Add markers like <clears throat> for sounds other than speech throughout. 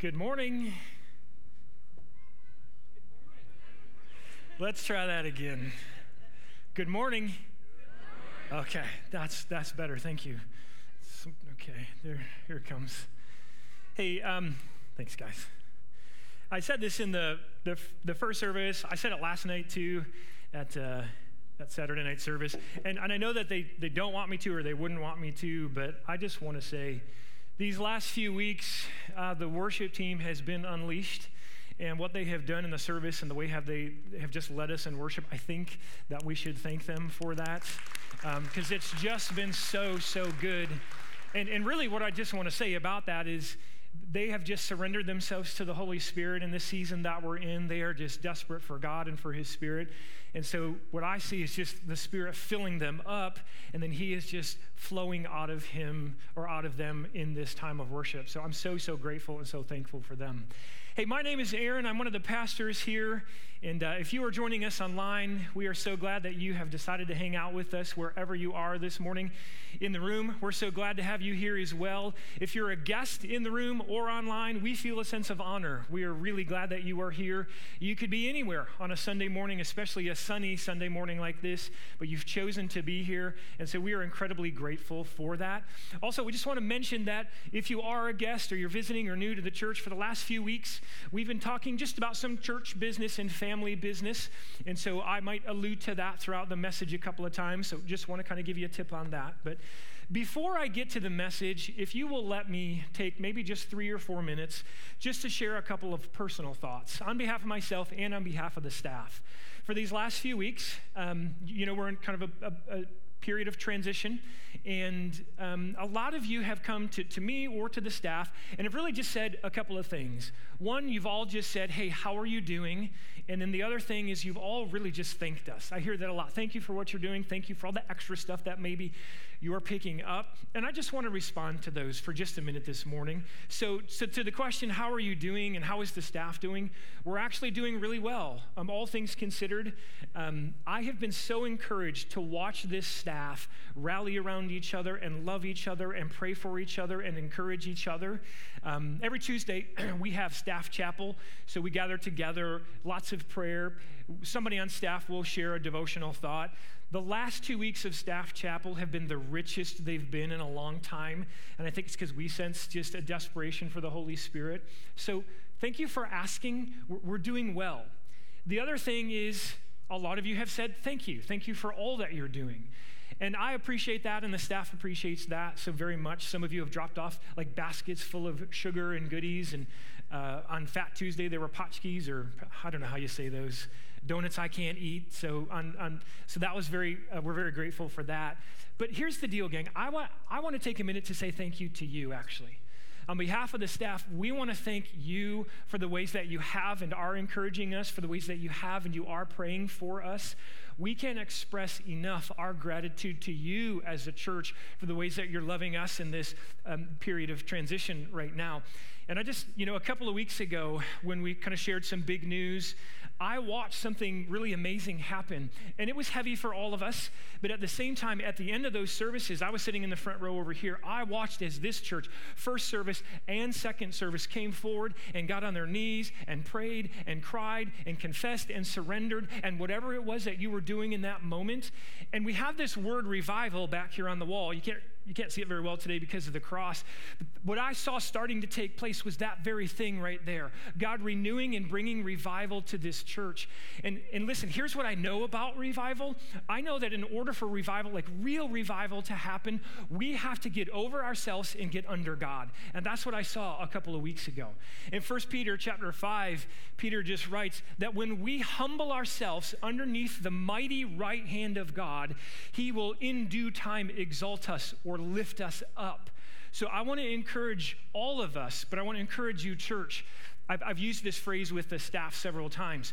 Good morning. Let's try that again. Good morning. Okay, that's that's better. Thank you. Okay, there here it comes. Hey, um, thanks, guys. I said this in the, the the first service. I said it last night too, at uh, that Saturday night service. And and I know that they they don't want me to or they wouldn't want me to, but I just want to say these last few weeks, uh, the worship team has been unleashed. And what they have done in the service and the way have they have just led us in worship, I think that we should thank them for that because um, it's just been so, so good. And, and really, what I just want to say about that is they have just surrendered themselves to the Holy Spirit in this season that we're in. They are just desperate for God and for His Spirit. And so, what I see is just the Spirit filling them up, and then He is just flowing out of Him or out of them in this time of worship. So, I'm so, so grateful and so thankful for them. Hey, my name is Aaron. I'm one of the pastors here. And uh, if you are joining us online, we are so glad that you have decided to hang out with us wherever you are this morning in the room. We're so glad to have you here as well. If you're a guest in the room or online, we feel a sense of honor. We are really glad that you are here. You could be anywhere on a Sunday morning, especially a sunny Sunday morning like this, but you've chosen to be here. And so we are incredibly grateful for that. Also, we just want to mention that if you are a guest or you're visiting or new to the church for the last few weeks, we've been talking just about some church business and family family business. And so I might allude to that throughout the message a couple of times. So just want to kind of give you a tip on that. But before I get to the message, if you will let me take maybe just three or four minutes just to share a couple of personal thoughts on behalf of myself and on behalf of the staff. For these last few weeks, um, you know, we're in kind of a, a, a period of transition. And um, a lot of you have come to, to me or to the staff and have really just said a couple of things. One, you've all just said, Hey, how are you doing? And then the other thing is, you've all really just thanked us. I hear that a lot. Thank you for what you're doing. Thank you for all the extra stuff that maybe you're picking up. And I just want to respond to those for just a minute this morning. So, so to the question, how are you doing and how is the staff doing? We're actually doing really well. Um, all things considered, um, I have been so encouraged to watch this staff rally around each other and love each other and pray for each other and encourage each other. Um, every Tuesday, <clears throat> we have staff chapel. So we gather together, lots of of prayer. Somebody on staff will share a devotional thought. The last two weeks of staff chapel have been the richest they've been in a long time. And I think it's because we sense just a desperation for the Holy Spirit. So thank you for asking. We're doing well. The other thing is, a lot of you have said thank you. Thank you for all that you're doing. And I appreciate that, and the staff appreciates that so very much. Some of you have dropped off like baskets full of sugar and goodies, and uh, on Fat Tuesday, there were paczkis, or I don't know how you say those, donuts I can't eat. So, on, on so that was very, uh, we're very grateful for that. But here's the deal, gang. I want, I want to take a minute to say thank you to you, actually. On behalf of the staff, we want to thank you for the ways that you have and are encouraging us, for the ways that you have and you are praying for us we can't express enough our gratitude to you as a church for the ways that you're loving us in this um, period of transition right now. And I just, you know, a couple of weeks ago when we kind of shared some big news, I watched something really amazing happen. And it was heavy for all of us. But at the same time, at the end of those services, I was sitting in the front row over here. I watched as this church, first service and second service, came forward and got on their knees and prayed and cried and confessed and surrendered and whatever it was that you were doing in that moment. And we have this word revival back here on the wall. You can't you can't see it very well today because of the cross. What I saw starting to take place was that very thing right there God renewing and bringing revival to this church. And, and listen, here's what I know about revival I know that in order for revival, like real revival to happen, we have to get over ourselves and get under God. And that's what I saw a couple of weeks ago. In 1 Peter chapter 5, Peter just writes that when we humble ourselves underneath the mighty right hand of God, he will in due time exalt us or lift us up. So I want to encourage all of us, but I want to encourage you, church. I've, I've used this phrase with the staff several times.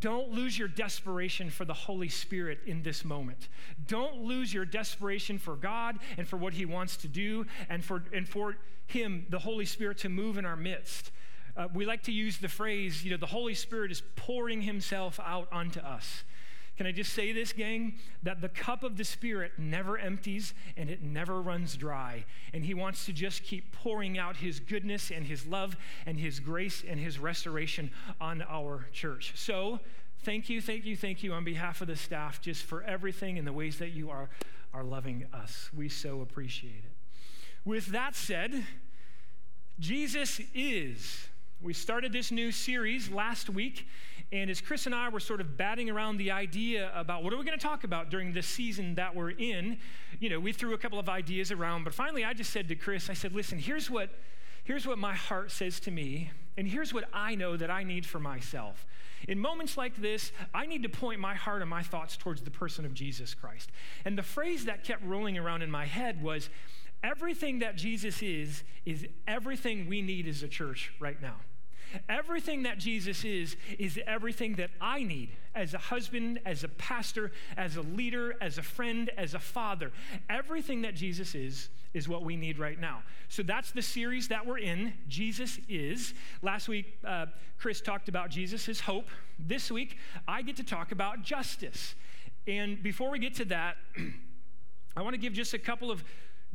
Don't lose your desperation for the Holy Spirit in this moment. Don't lose your desperation for God and for what He wants to do and for, and for Him, the Holy Spirit, to move in our midst. Uh, we like to use the phrase, you know, the Holy Spirit is pouring Himself out onto us. Can I just say this, gang? That the cup of the Spirit never empties and it never runs dry. And He wants to just keep pouring out His goodness and His love and His grace and His restoration on our church. So, thank you, thank you, thank you on behalf of the staff just for everything and the ways that you are, are loving us. We so appreciate it. With that said, Jesus is. We started this new series last week, and as Chris and I were sort of batting around the idea about what are we going to talk about during this season that we're in, you know, we threw a couple of ideas around, but finally I just said to Chris, I said, listen, here's what, here's what my heart says to me, and here's what I know that I need for myself. In moments like this, I need to point my heart and my thoughts towards the person of Jesus Christ. And the phrase that kept rolling around in my head was, everything that Jesus is, is everything we need as a church right now. Everything that Jesus is, is everything that I need as a husband, as a pastor, as a leader, as a friend, as a father. Everything that Jesus is, is what we need right now. So that's the series that we're in. Jesus is. Last week, uh, Chris talked about Jesus hope. This week, I get to talk about justice. And before we get to that, <clears throat> I want to give just a couple of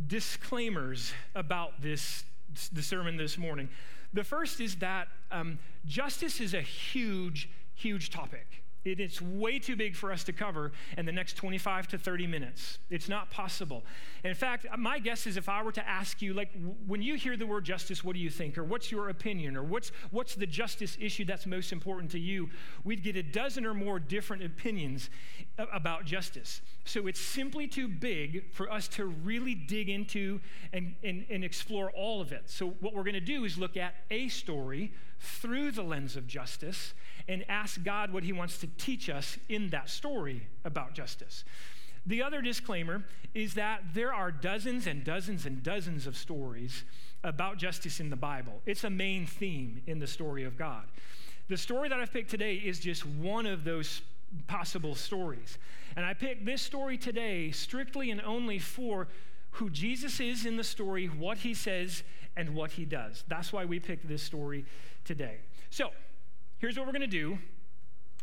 disclaimers about this the sermon this morning. The first is that um, justice is a huge, huge topic. It is way too big for us to cover in the next 25 to 30 minutes. It's not possible. In fact, my guess is if I were to ask you, like, when you hear the word justice, what do you think? Or what's your opinion? Or what's, what's the justice issue that's most important to you? We'd get a dozen or more different opinions about justice. So it's simply too big for us to really dig into and, and, and explore all of it. So what we're going to do is look at a story through the lens of justice and ask God what He wants to teach us in that story about justice. The other disclaimer is that there are dozens and dozens and dozens of stories about justice in the Bible. It's a main theme in the story of God. The story that I've picked today is just one of those possible stories. And I picked this story today strictly and only for who Jesus is in the story, what he says, and what he does. That's why we picked this story today. So, here's what we're going to do.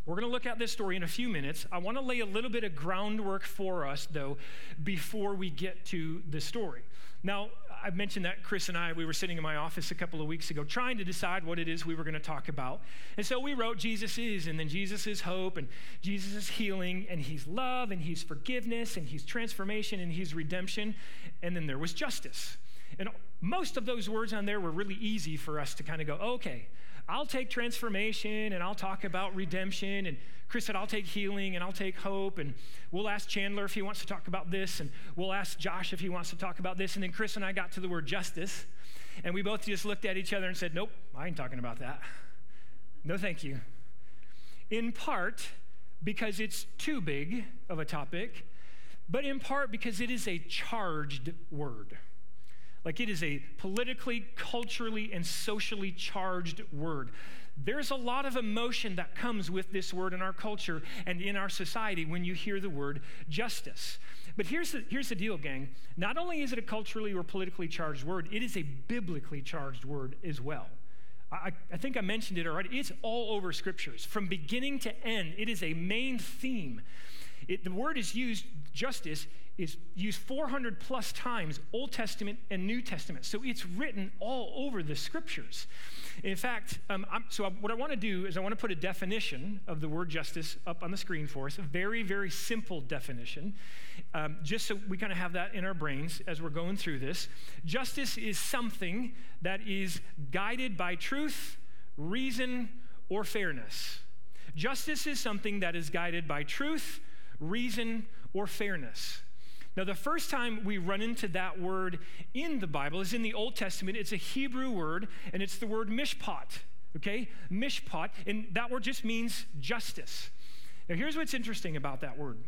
We're going to look at this story in a few minutes. I want to lay a little bit of groundwork for us, though, before we get to the story. Now, I mentioned that Chris and I, we were sitting in my office a couple of weeks ago trying to decide what it is we were going to talk about. And so we wrote Jesus is, and then Jesus is hope, and Jesus is healing, and he's love, and he's forgiveness, and he's transformation, and he's redemption. And then there was justice. And most of those words on there were really easy for us to kind of go, okay, I'll take transformation and I'll talk about redemption. And Chris said, I'll take healing and I'll take hope. And we'll ask Chandler if he wants to talk about this. And we'll ask Josh if he wants to talk about this. And then Chris and I got to the word justice. And we both just looked at each other and said, Nope, I ain't talking about that. No, thank you. In part because it's too big of a topic, but in part because it is a charged word. Like it is a politically, culturally, and socially charged word. There's a lot of emotion that comes with this word in our culture and in our society when you hear the word justice. But here's the, here's the deal, gang. Not only is it a culturally or politically charged word, it is a biblically charged word as well. I, I, think I mentioned it already. It's all over scriptures. From beginning to end, it is a main theme. It, the word is used, justice, is used 400 plus times, Old Testament and New Testament. So it's written all over the scriptures. In fact, um, so what I want to do is I want to put a definition of the word justice up on the screen for us, a very, very simple definition, um, just so we kind of have that in our brains as we're going through this. Justice is something that is guided by truth, reason, or fairness. Justice is something that is guided by truth, reason, or fairness. Now, the first time we run into that word in the Bible is in the Old Testament. It's a Hebrew word, and it's the word mishpat, okay? Mishpat, and that word just means justice. Now, here's what's interesting about that word.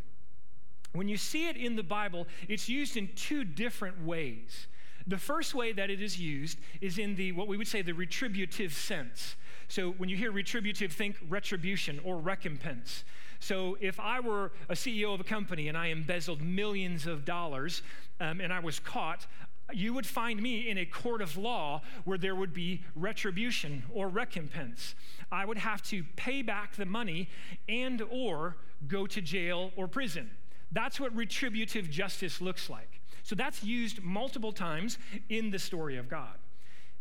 When you see it in the Bible, it's used in two different ways. The first way that it is used is in the what we would say the retributive sense. So when you hear retributive, think retribution or recompense. So if I were a CEO of a company and I embezzled millions of dollars um, and I was caught, you would find me in a court of law where there would be retribution or recompense. I would have to pay back the money and or go to jail or prison. That's what retributive justice looks like. So that's used multiple times in the story of God.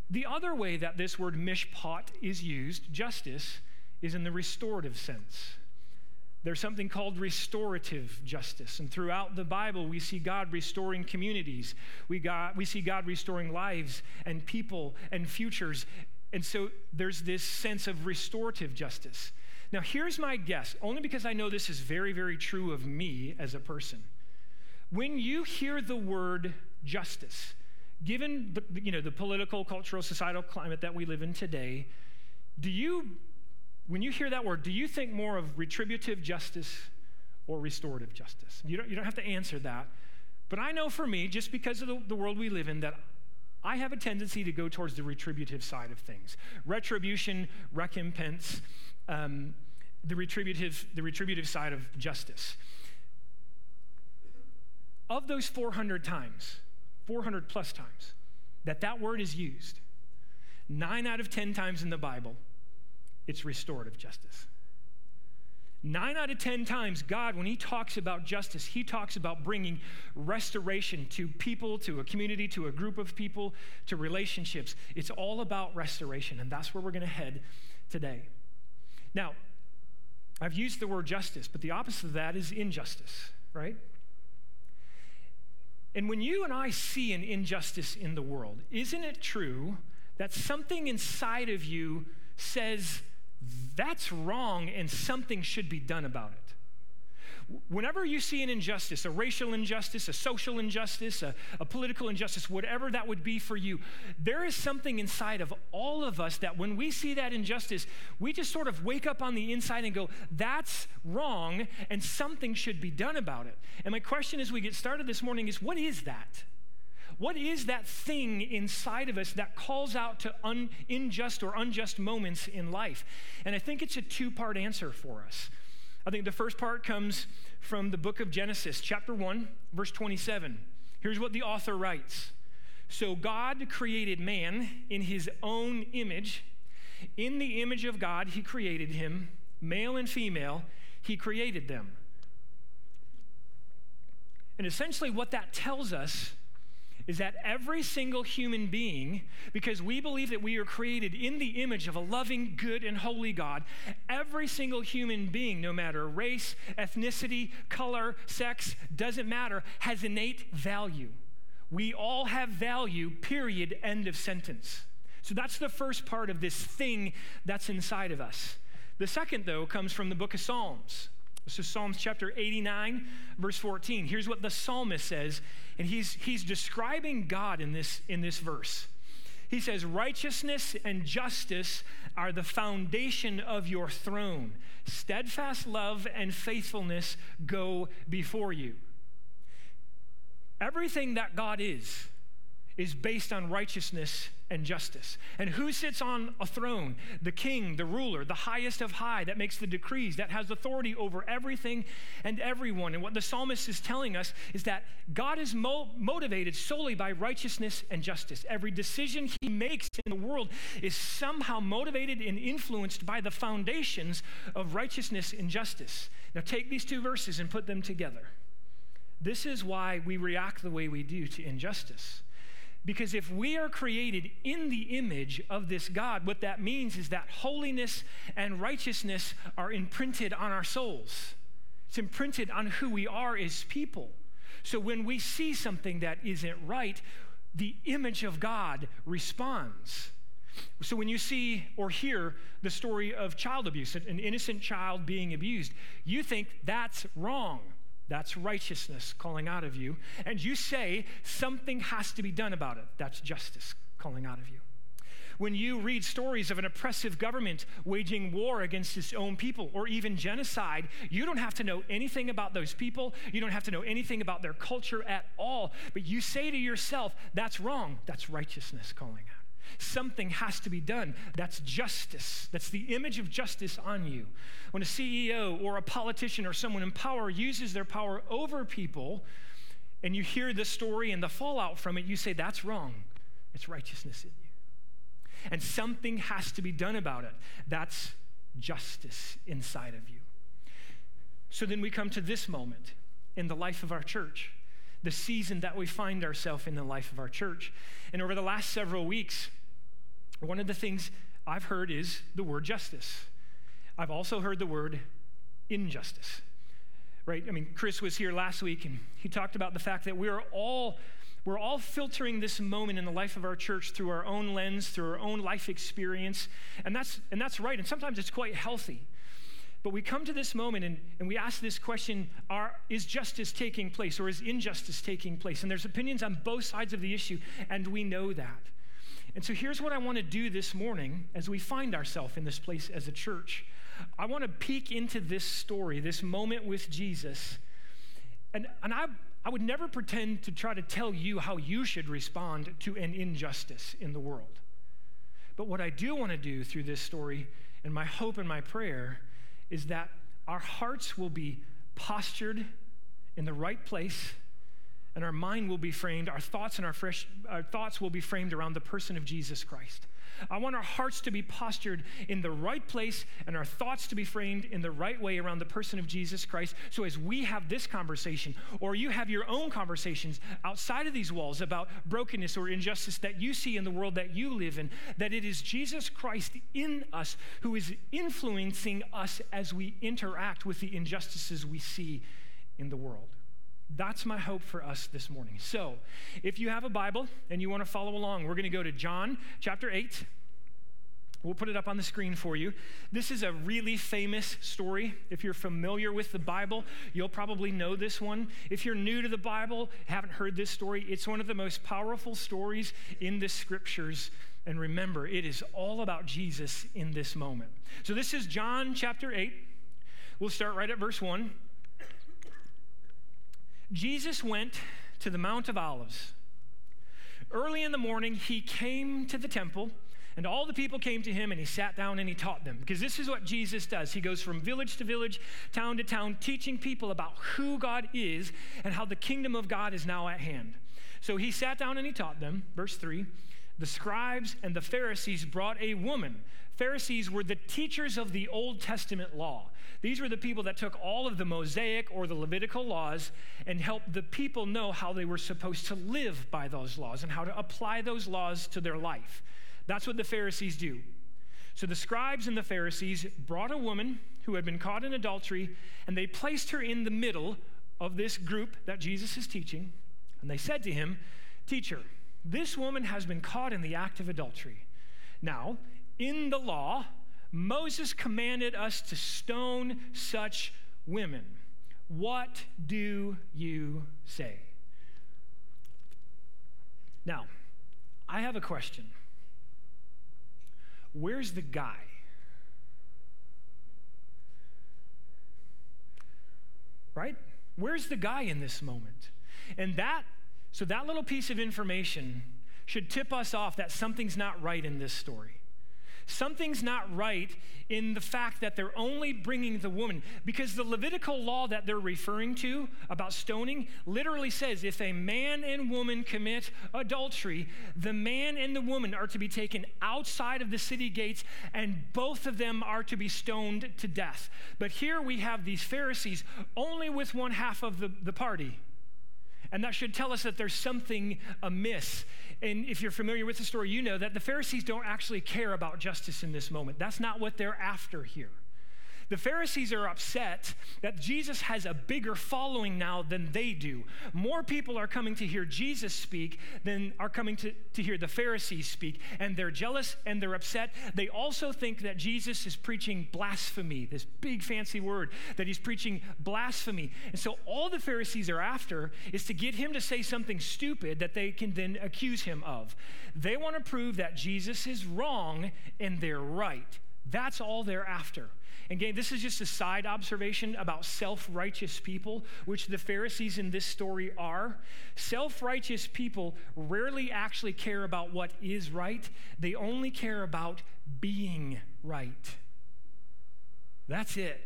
The other way that this word mishpat is used, justice, is in the restorative sense. There's something called restorative justice. And throughout the Bible, we see God restoring communities. We, got, we see God restoring lives and people and futures. And so there's this sense of restorative justice. Now, here's my guess, only because I know this is very, very true of me as a person. When you hear the word justice, given the, you know, the political, cultural, societal climate that we live in today, do you when you hear that word, do you think more of retributive justice or restorative justice? You don't, you don't have to answer that. But I know for me, just because of the, the world we live in, that I have a tendency to go towards the retributive side of things. Retribution, recompense, um, the, retributive, the retributive side of justice. Of those 400 times, 400 plus times, that that word is used, nine out of 10 times in the Bible, it's restorative justice. Nine out of 10 times, God, when He talks about justice, He talks about bringing restoration to people, to a community, to a group of people, to relationships. It's all about restoration, and that's where we're going to head today. Now, I've used the word justice, but the opposite of that is injustice, right? And when you and I see an injustice in the world, isn't it true that something inside of you says, that's wrong and something should be done about it. Whenever you see an injustice, a racial injustice, a social injustice, a, a, political injustice, whatever that would be for you, there is something inside of all of us that when we see that injustice, we just sort of wake up on the inside and go, that's wrong and something should be done about it. And my question as we get started this morning is what is that? What is that thing inside of us that calls out to un, unjust or unjust moments in life? And I think it's a two part answer for us. I think the first part comes from the book of Genesis, chapter 1, verse 27. Here's what the author writes So God created man in his own image. In the image of God, he created him, male and female, he created them. And essentially, what that tells us is that every single human being, because we believe that we are created in the image of a loving, good, and holy God, every single human being, no matter race, ethnicity, color, sex, doesn't matter, has innate value. We all have value, period, end of sentence. So that's the first part of this thing that's inside of us. The second, though, comes from the book of Psalms. This is Psalms chapter 89, verse 14. Here's what the psalmist says, and he's, he's describing God in this, in this verse. He says, Righteousness and justice are the foundation of your throne. Steadfast love and faithfulness go before you. Everything that God is, is based on righteousness and justice. And who sits on a throne? The king, the ruler, the highest of high that makes the decrees, that has authority over everything and everyone. And what the psalmist is telling us is that God is mo- motivated solely by righteousness and justice. Every decision he makes in the world is somehow motivated and influenced by the foundations of righteousness and justice. Now take these two verses and put them together. This is why we react the way we do to injustice. Because if we are created in the image of this God, what that means is that holiness and righteousness are imprinted on our souls. It's imprinted on who we are as people. So when we see something that isn't right, the image of God responds. So when you see or hear the story of child abuse, an innocent child being abused, you think that's wrong. That's righteousness calling out of you. And you say something has to be done about it. That's justice calling out of you. When you read stories of an oppressive government waging war against its own people or even genocide, you don't have to know anything about those people. You don't have to know anything about their culture at all. But you say to yourself, that's wrong. That's righteousness calling out. Something has to be done. That's justice. That's the image of justice on you. When a CEO or a politician or someone in power uses their power over people, and you hear the story and the fallout from it, you say, That's wrong. It's righteousness in you. And something has to be done about it. That's justice inside of you. So then we come to this moment in the life of our church, the season that we find ourselves in the life of our church. And over the last several weeks, one of the things I've heard is the word justice. I've also heard the word injustice. Right? I mean, Chris was here last week and he talked about the fact that we are all we're all filtering this moment in the life of our church through our own lens, through our own life experience. And that's, and that's right. And sometimes it's quite healthy. But we come to this moment and, and we ask this question are, Is justice taking place or is injustice taking place? And there's opinions on both sides of the issue, and we know that. And so here's what I want to do this morning as we find ourselves in this place as a church. I want to peek into this story, this moment with Jesus. And, and I, I would never pretend to try to tell you how you should respond to an injustice in the world. But what I do want to do through this story, and my hope and my prayer, is that our hearts will be postured in the right place and our mind will be framed our thoughts and our fresh our thoughts will be framed around the person of jesus christ I want our hearts to be postured in the right place and our thoughts to be framed in the right way around the person of Jesus Christ. So, as we have this conversation, or you have your own conversations outside of these walls about brokenness or injustice that you see in the world that you live in, that it is Jesus Christ in us who is influencing us as we interact with the injustices we see in the world. That's my hope for us this morning. So, if you have a Bible and you want to follow along, we're going to go to John chapter 8. We'll put it up on the screen for you. This is a really famous story. If you're familiar with the Bible, you'll probably know this one. If you're new to the Bible, haven't heard this story, it's one of the most powerful stories in the scriptures. And remember, it is all about Jesus in this moment. So this is John chapter 8. We'll start right at verse 1. Jesus went to the Mount of Olives. Early in the morning, he came to the temple, and all the people came to him, and he sat down and he taught them. Because this is what Jesus does. He goes from village to village, town to town, teaching people about who God is and how the kingdom of God is now at hand. So he sat down and he taught them. Verse 3 The scribes and the Pharisees brought a woman. Pharisees were the teachers of the Old Testament law. These were the people that took all of the Mosaic or the Levitical laws and helped the people know how they were supposed to live by those laws and how to apply those laws to their life. That's what the Pharisees do. So the scribes and the Pharisees brought a woman who had been caught in adultery, and they placed her in the middle of this group that Jesus is teaching. And they said to him, Teacher, this woman has been caught in the act of adultery. Now, in the law, Moses commanded us to stone such women. What do you say? Now, I have a question. Where's the guy? Right? Where's the guy in this moment? And that, so that little piece of information should tip us off that something's not right in this story. Something's not right in the fact that they're only bringing the woman because the Levitical law that they're referring to about stoning literally says if a man and woman commit adultery, the man and the woman are to be taken outside of the city gates and both of them are to be stoned to death. But here we have these Pharisees only with one half of the, the party. And that should tell us that there's something amiss. And if you're familiar with the story, you know that the Pharisees don't actually care about justice in this moment. That's not what they're after here. The Pharisees are upset that Jesus has a bigger following now than they do. More people are coming to hear Jesus speak than are coming to, to hear the Pharisees speak. And they're jealous and they're upset. They also think that Jesus is preaching blasphemy, this big fancy word, that he's preaching blasphemy. And so all the Pharisees are after is to get him to say something stupid that they can then accuse him of. They want to prove that Jesus is wrong and they're right. That's all they're after. Again, this is just a side observation about self righteous people, which the Pharisees in this story are. Self righteous people rarely actually care about what is right, they only care about being right. That's it.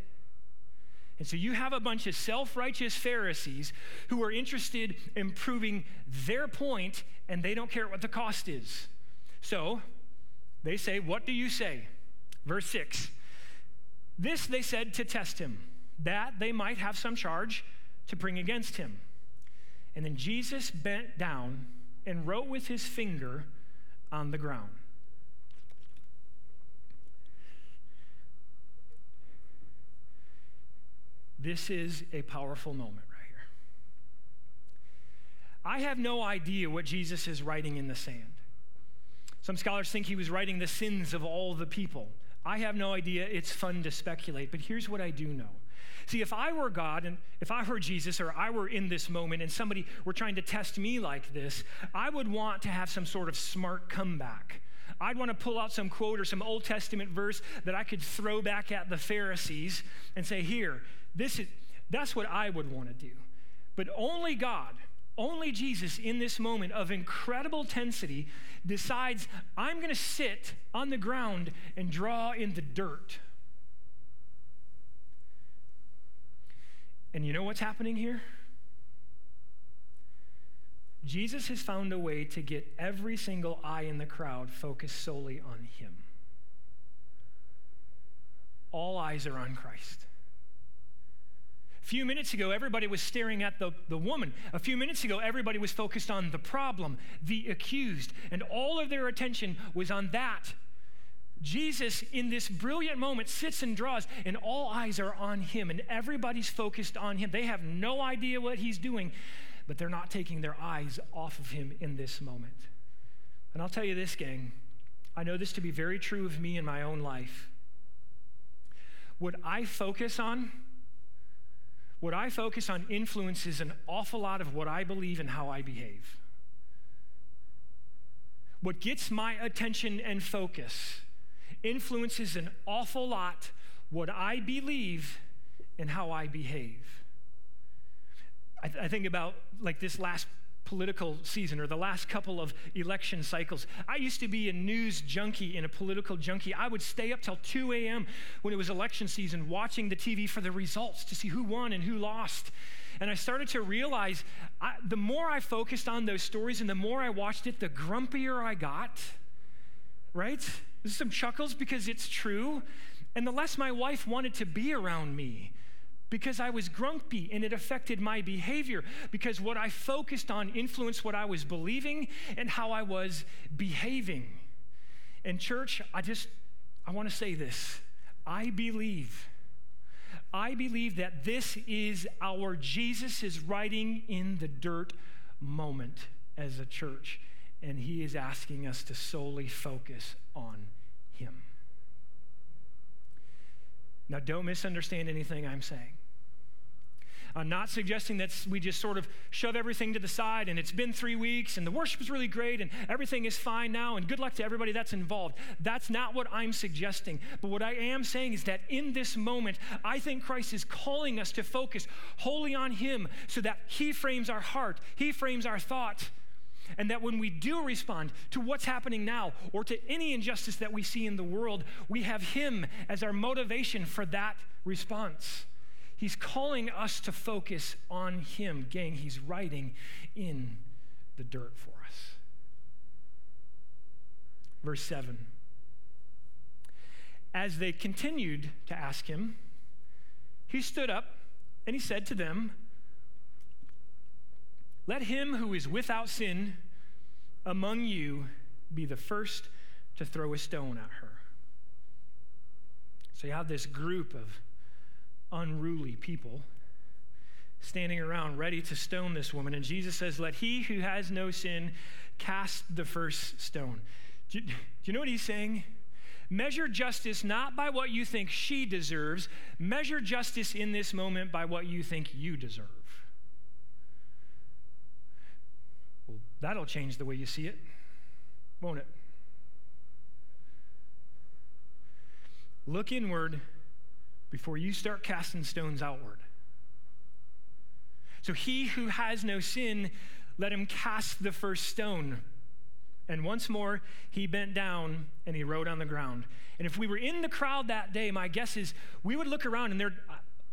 And so you have a bunch of self righteous Pharisees who are interested in proving their point and they don't care what the cost is. So they say, What do you say? Verse 6 This they said to test him, that they might have some charge to bring against him. And then Jesus bent down and wrote with his finger on the ground. This is a powerful moment right here. I have no idea what Jesus is writing in the sand. Some scholars think he was writing the sins of all the people. I have no idea. It's fun to speculate, but here's what I do know. See, if I were God and if I were Jesus or I were in this moment and somebody were trying to test me like this, I would want to have some sort of smart comeback. I'd want to pull out some quote or some Old Testament verse that I could throw back at the Pharisees and say, Here, this is, that's what I would want to do. But only God, only Jesus in this moment of incredible tensity decides, I'm going to sit on the ground and draw in the dirt. And you know what's happening here? Jesus has found a way to get every single eye in the crowd focused solely on him. All eyes are on Christ. Few minutes ago, everybody was staring at the, the woman. A few minutes ago, everybody was focused on the problem, the accused, and all of their attention was on that. Jesus, in this brilliant moment, sits and draws, and all eyes are on him, and everybody's focused on him. They have no idea what he's doing, but they're not taking their eyes off of him in this moment. And I'll tell you this, gang, I know this to be very true of me in my own life. What I focus on, what I focus on influences an awful lot of what I believe and how I behave. What gets my attention and focus influences an awful lot what I believe and how I behave. I, th- I think about like this last political season or the last couple of election cycles. I used to be a news junkie and a political junkie. I would stay up till 2 a.m. when it was election season watching the TV for the results to see who won and who lost. And I started to realize I, the more I focused on those stories and the more I watched it, the grumpier I got, right? There's some chuckles because it's true. And the less my wife wanted to be around me because I was grumpy and it affected my behavior because what I focused on influenced what I was believing and how I was behaving. And church, I just I want to say this. I believe I believe that this is our Jesus is writing in the dirt moment as a church and he is asking us to solely focus on him. Now, don't misunderstand anything I'm saying. I'm not suggesting that we just sort of shove everything to the side and it's been three weeks and the worship is really great and everything is fine now and good luck to everybody that's involved. That's not what I'm suggesting. But what I am saying is that in this moment, I think Christ is calling us to focus wholly on Him so that He frames our heart, He frames our thought. And that when we do respond to what's happening now or to any injustice that we see in the world, we have Him as our motivation for that response. He's calling us to focus on Him. Gang, He's writing in the dirt for us. Verse 7. As they continued to ask him, he stood up and he said to them, Let him who is without sin among you be the first to throw a stone at her. So you have this group of unruly people standing around ready to stone this woman. And Jesus says, Let he who has no sin cast the first stone. Do you, do you know what he's saying? Measure justice not by what you think she deserves, measure justice in this moment by what you think you deserve. Well, that'll change the way you see it, won't it? Look inward before you start casting stones outward. So he who has no sin, let him cast the first stone. And once more, he bent down and he wrote on the ground. And if we were in the crowd that day, my guess is we would look around and there,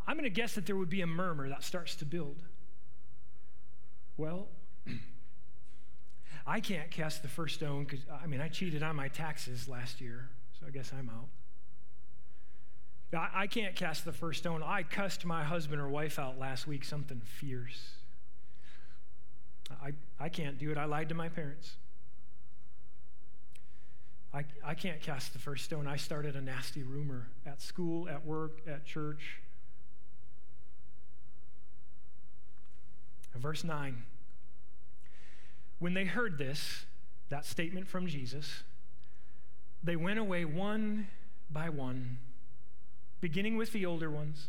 I'm going to guess that there would be a murmur that starts to build. Well, <clears throat> I can't cast the first stone because, I mean, I cheated on my taxes last year, so I guess I'm out. I, I can't cast the first stone. I cussed my husband or wife out last week, something fierce. I, I can't do it. I lied to my parents. I, I can't cast the first stone. I started a nasty rumor at school, at work, at church. Verse 9. When they heard this, that statement from Jesus, they went away one by one, beginning with the older ones,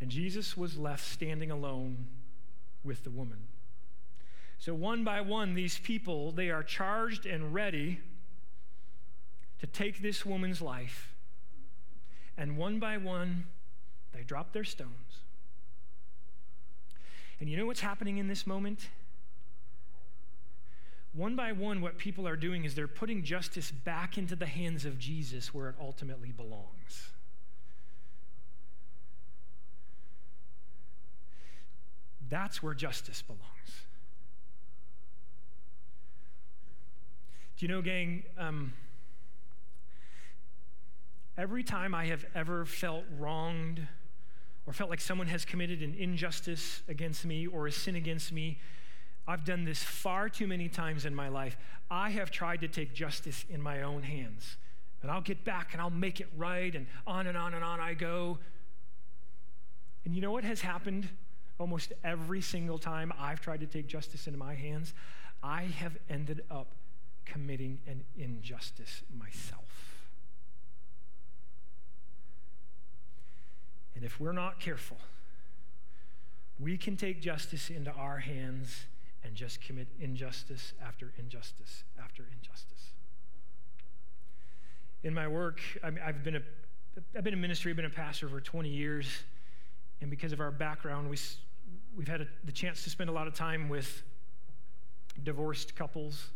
and Jesus was left standing alone with the woman. So, one by one, these people, they are charged and ready to take this woman's life. And one by one, they drop their stones. And you know what's happening in this moment? One by one, what people are doing is they're putting justice back into the hands of Jesus where it ultimately belongs. That's where justice belongs. Do you know, gang? Um, every time I have ever felt wronged or felt like someone has committed an injustice against me or a sin against me, I've done this far too many times in my life. I have tried to take justice in my own hands. And I'll get back and I'll make it right, and on and on and on I go. And you know what has happened almost every single time I've tried to take justice into my hands? I have ended up committing an injustice myself. And if we're not careful, we can take justice into our hands and just commit injustice after injustice after injustice. In my work, I've been a, I've been in ministry, I've been a pastor for 20 years, and because of our background, we, we've had a, the chance to spend a lot of time with divorced couples.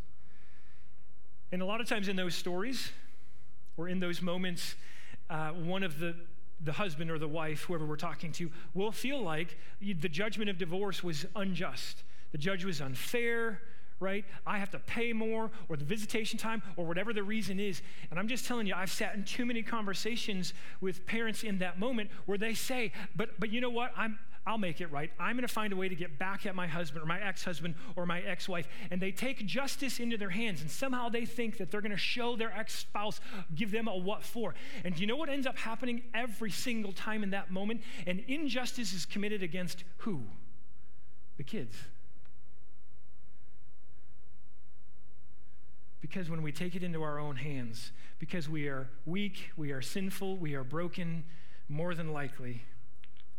And a lot of times in those stories, or in those moments, uh, one of the the husband or the wife, whoever we're talking to, will feel like the judgment of divorce was unjust. The judge was unfair, right? I have to pay more, or the visitation time, or whatever the reason is. And I'm just telling you, I've sat in too many conversations with parents in that moment where they say, but, but you know what? I'm, I'll make it right. I'm going to find a way to get back at my husband or my ex husband or my ex wife. And they take justice into their hands, and somehow they think that they're going to show their ex spouse, give them a what for. And do you know what ends up happening every single time in that moment? An injustice is committed against who? The kids. Because when we take it into our own hands, because we are weak, we are sinful, we are broken, more than likely,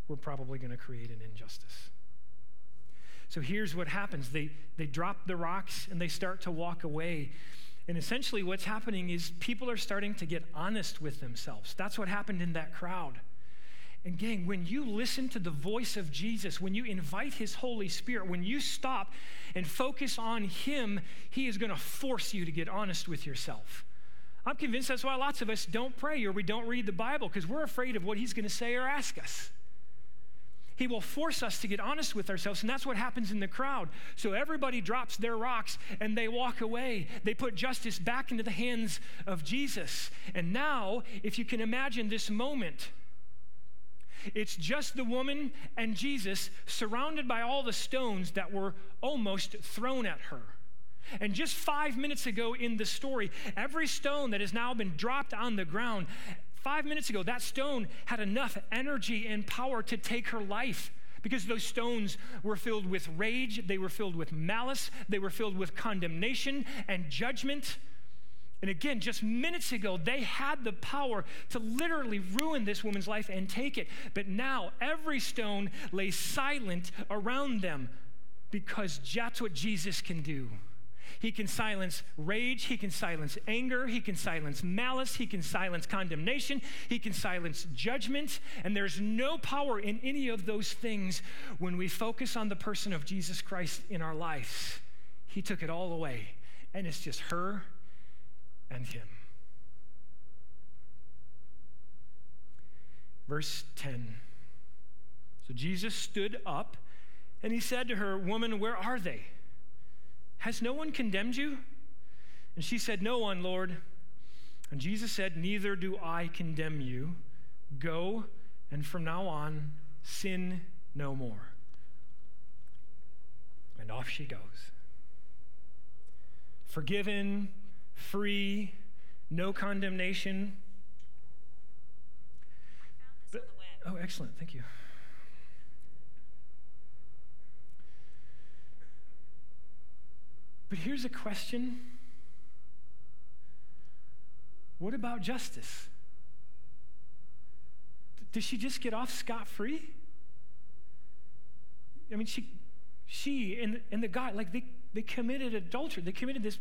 we're probably going to create an injustice. So here's what happens they, they drop the rocks and they start to walk away. And essentially, what's happening is people are starting to get honest with themselves. That's what happened in that crowd. And, gang, when you listen to the voice of Jesus, when you invite His Holy Spirit, when you stop and focus on Him, He is going to force you to get honest with yourself. I'm convinced that's why lots of us don't pray or we don't read the Bible because we're afraid of what He's going to say or ask us. He will force us to get honest with ourselves, and that's what happens in the crowd. So everybody drops their rocks and they walk away. They put justice back into the hands of Jesus. And now, if you can imagine this moment, it's just the woman and Jesus surrounded by all the stones that were almost thrown at her. And just five minutes ago in the story, every stone that has now been dropped on the ground Five minutes ago, that stone had enough energy and power to take her life because those stones were filled with rage, they were filled with malice, they were filled with condemnation and judgment. And again, just minutes ago, they had the power to literally ruin this woman's life and take it. But now every stone lay silent around them because that's what Jesus can do. He can silence rage. He can silence anger. He can silence malice. He can silence condemnation. He can silence judgment. And there's no power in any of those things when we focus on the person of Jesus Christ in our lives. He took it all away. And it's just her and him. Verse 10 So Jesus stood up and he said to her, Woman, where are they? Has no one condemned you? And she said, No one, Lord. And Jesus said, Neither do I condemn you. Go, and from now on, sin no more. And off she goes. Forgiven, free, no condemnation. But, oh, excellent. Thank you. But here's a question What about justice? Does she just get off scot free? I mean, she, she and, and the guy, like they, they committed adultery. They committed this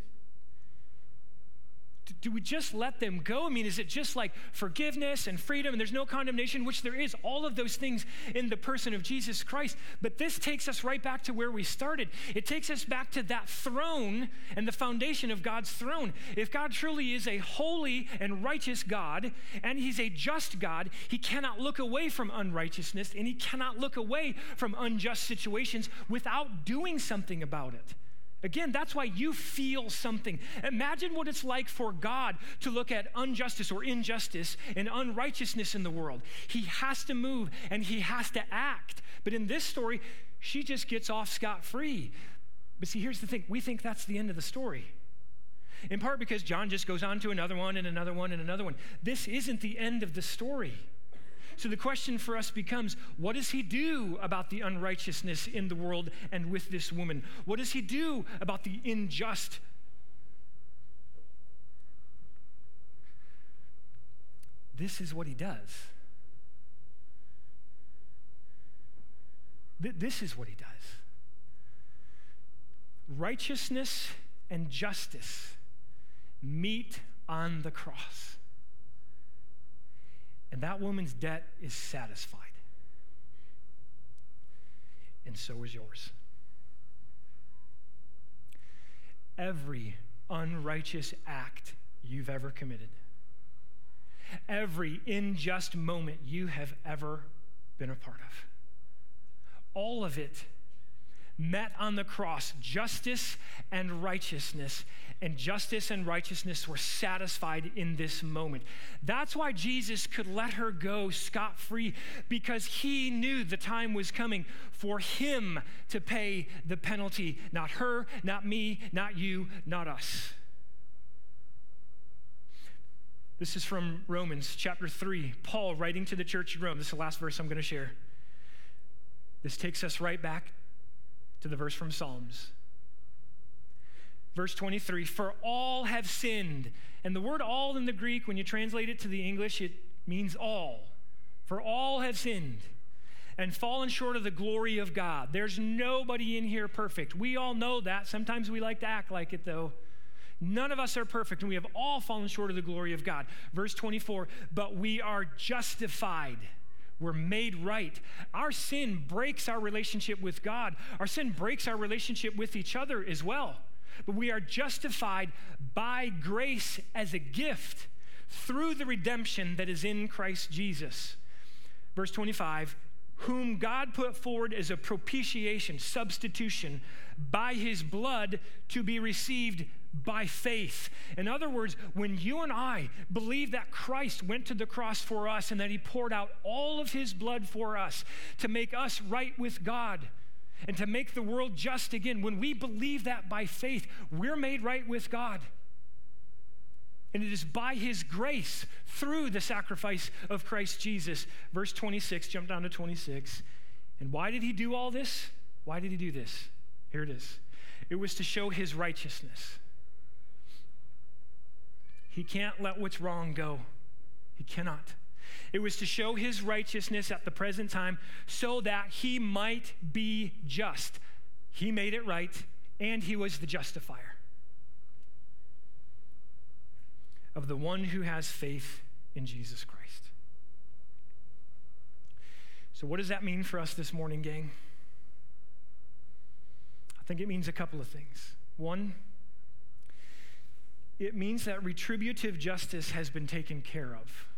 do we just let them go? I mean, is it just like forgiveness and freedom and there's no condemnation, which there is all of those things in the person of Jesus Christ? But this takes us right back to where we started. It takes us back to that throne and the foundation of God's throne. If God truly is a holy and righteous God and he's a just God, he cannot look away from unrighteousness and he cannot look away from unjust situations without doing something about it. Again, that's why you feel something. Imagine what it's like for God to look at injustice or injustice and unrighteousness in the world. He has to move and he has to act. But in this story, she just gets off scot free. But see, here's the thing we think that's the end of the story. In part because John just goes on to another one and another one and another one. This isn't the end of the story. So the question for us becomes what does he do about the unrighteousness in the world and with this woman? What does he do about the unjust? This is what he does. This is what he does. Righteousness and justice meet on the cross. And that woman's debt is satisfied. And so is yours. Every unrighteous act you've ever committed, every unjust moment you have ever been a part of, all of it met on the cross justice and righteousness, and justice and righteousness were satisfied in this moment. That's why Jesus could let her go scot free, because he knew the time was coming for him to pay the penalty. Not her, not me, not you, not us. This is from Romans chapter 3. Paul writing to the church in Rome. This is the last verse I'm going to share. This takes us right back to the verse from Psalms. Verse 23 For all have sinned. And the word all in the Greek, when you translate it to the English, it means all. For all have sinned and fallen short of the glory of God. There's nobody in here perfect. We all know that. Sometimes we like to act like it, though. None of us are perfect, and we have all fallen short of the glory of God. Verse 24, but we are justified we're made right. Our sin breaks our relationship with God. Our sin breaks our relationship with each other as well. But we are justified by grace as a gift through the redemption that is in Christ Jesus. Verse 25, whom God put forward as a propitiation, substitution, by his blood to be received by faith. In other words, when you and I believe that Christ went to the cross for us and that he poured out all of his blood for us to make us right with God and to make the world just again, when we believe that by faith, we're made right with God. And it is by his grace through the sacrifice of Christ Jesus. Verse 26, jump down to 26. And why did he do all this? Why did he do this? Here it is. It was to show his righteousness. He can't let what's wrong go. He cannot. It was to show his righteousness at the present time so that he might be just. He made it right, and he was the justifier of the one who has faith in Jesus Christ. So, what does that mean for us this morning, gang? I think it means a couple of things. One, it means that retributive justice has been taken care of.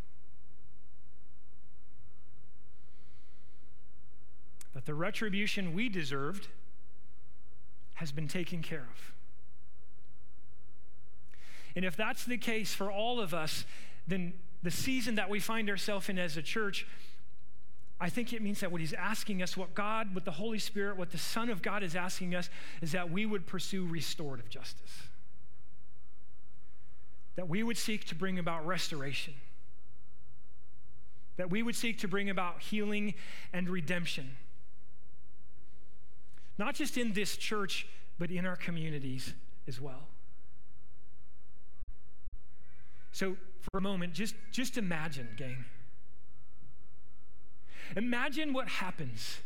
that the retribution we deserved has been taken care of. And if that's the case for all of us, then the season that we find ourselves in as a church, I think it means that what he's asking us, what God, what the Holy Spirit, what the Son of God is asking us, is that we would pursue restorative justice. That we would seek to bring about restoration. That we would seek to bring about healing and redemption. Not just in this church, but in our communities as well. So, for a moment, just, just imagine, gang. Imagine what happens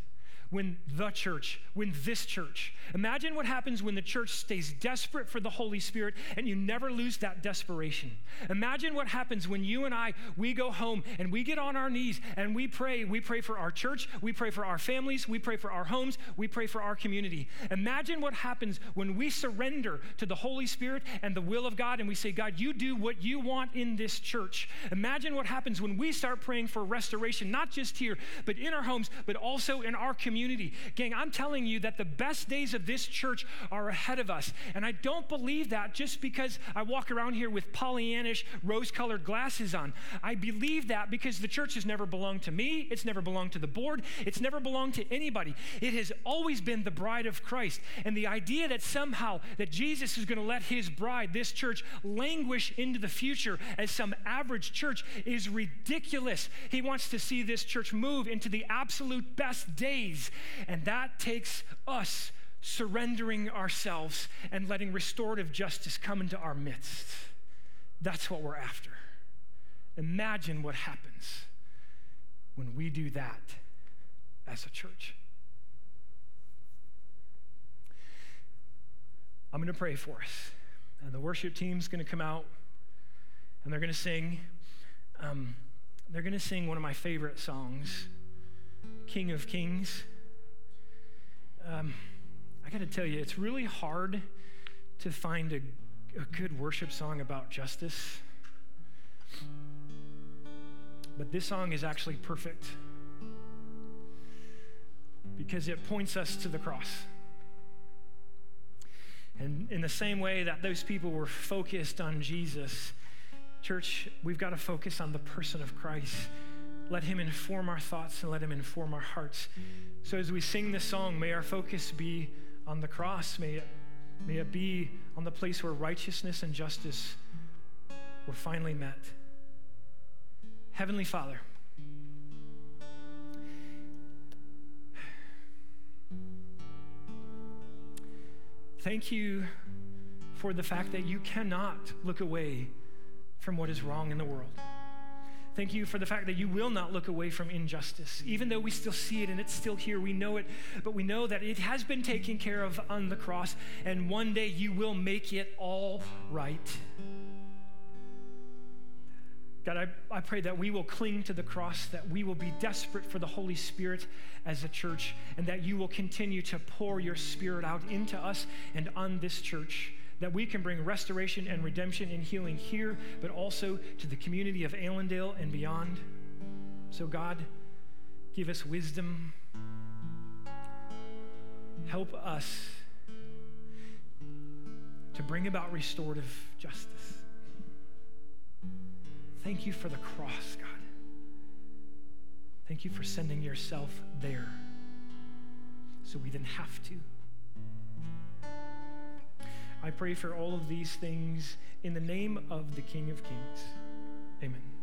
when the church, when this church, imagine what happens when the church stays desperate for the Holy Spirit and you never lose that desperation. Imagine what happens when you and I, we go home and we get on our knees and we pray. We pray for our church, we pray for our families, we pray for our homes, we pray for our community. Imagine what happens when we surrender to the Holy Spirit and the will of God and we say, God, you do what you want in this church. Imagine what happens when we start praying for restoration, not just here, but in our homes, but also in our community community. Gang, I'm telling you that the best days of this church are ahead of us. And I don't believe that just because I walk around here with Pollyannish rose colored glasses on. I believe that because the church has never belonged to me, it's never belonged to the board, it's never belonged to anybody. It has always been the bride of Christ. And the idea that somehow that Jesus is going to let his bride, this church, languish into the future as some average church is ridiculous. He wants to see this church move into the absolute best days and that takes us surrendering ourselves and letting restorative justice come into our midst. That's what we're after. Imagine what happens when we do that as a church. I'm going to pray for us. And the worship team's going to come out and they're going to sing. Um, they're going to sing one of my favorite songs, King of Kings um, I got to tell you, it's really hard to find a, a good worship song about justice. But this song is actually perfect because it points us to the cross. And in the same way that those people were focused on Jesus, church, we've got to focus on the person of Christ. Let him inform our thoughts and let him inform our hearts. So as we sing this song, may our focus be on the cross. May it, may it be on the place where righteousness and justice were finally met. Heavenly Father, thank you for the fact that you cannot look away from what is wrong in the world. Thank you for the fact that you will not look away from injustice. Even though we still see it and it's still here, we know it, but we know that it has been taken care of on the cross, and one day you will make it all right. God, I, I pray that we will cling to the cross, that we will be desperate for the Holy Spirit as a church, and that you will continue to pour your Spirit out into us and on this church that we can bring restoration and redemption and healing here, but also to the community of Allendale and beyond. So, God, give us wisdom. Help us to bring about restorative justice. Thank you for the cross, God. Thank you for sending yourself there so we didn't have to. I pray for all of these things in the name of the King of Kings. Amen.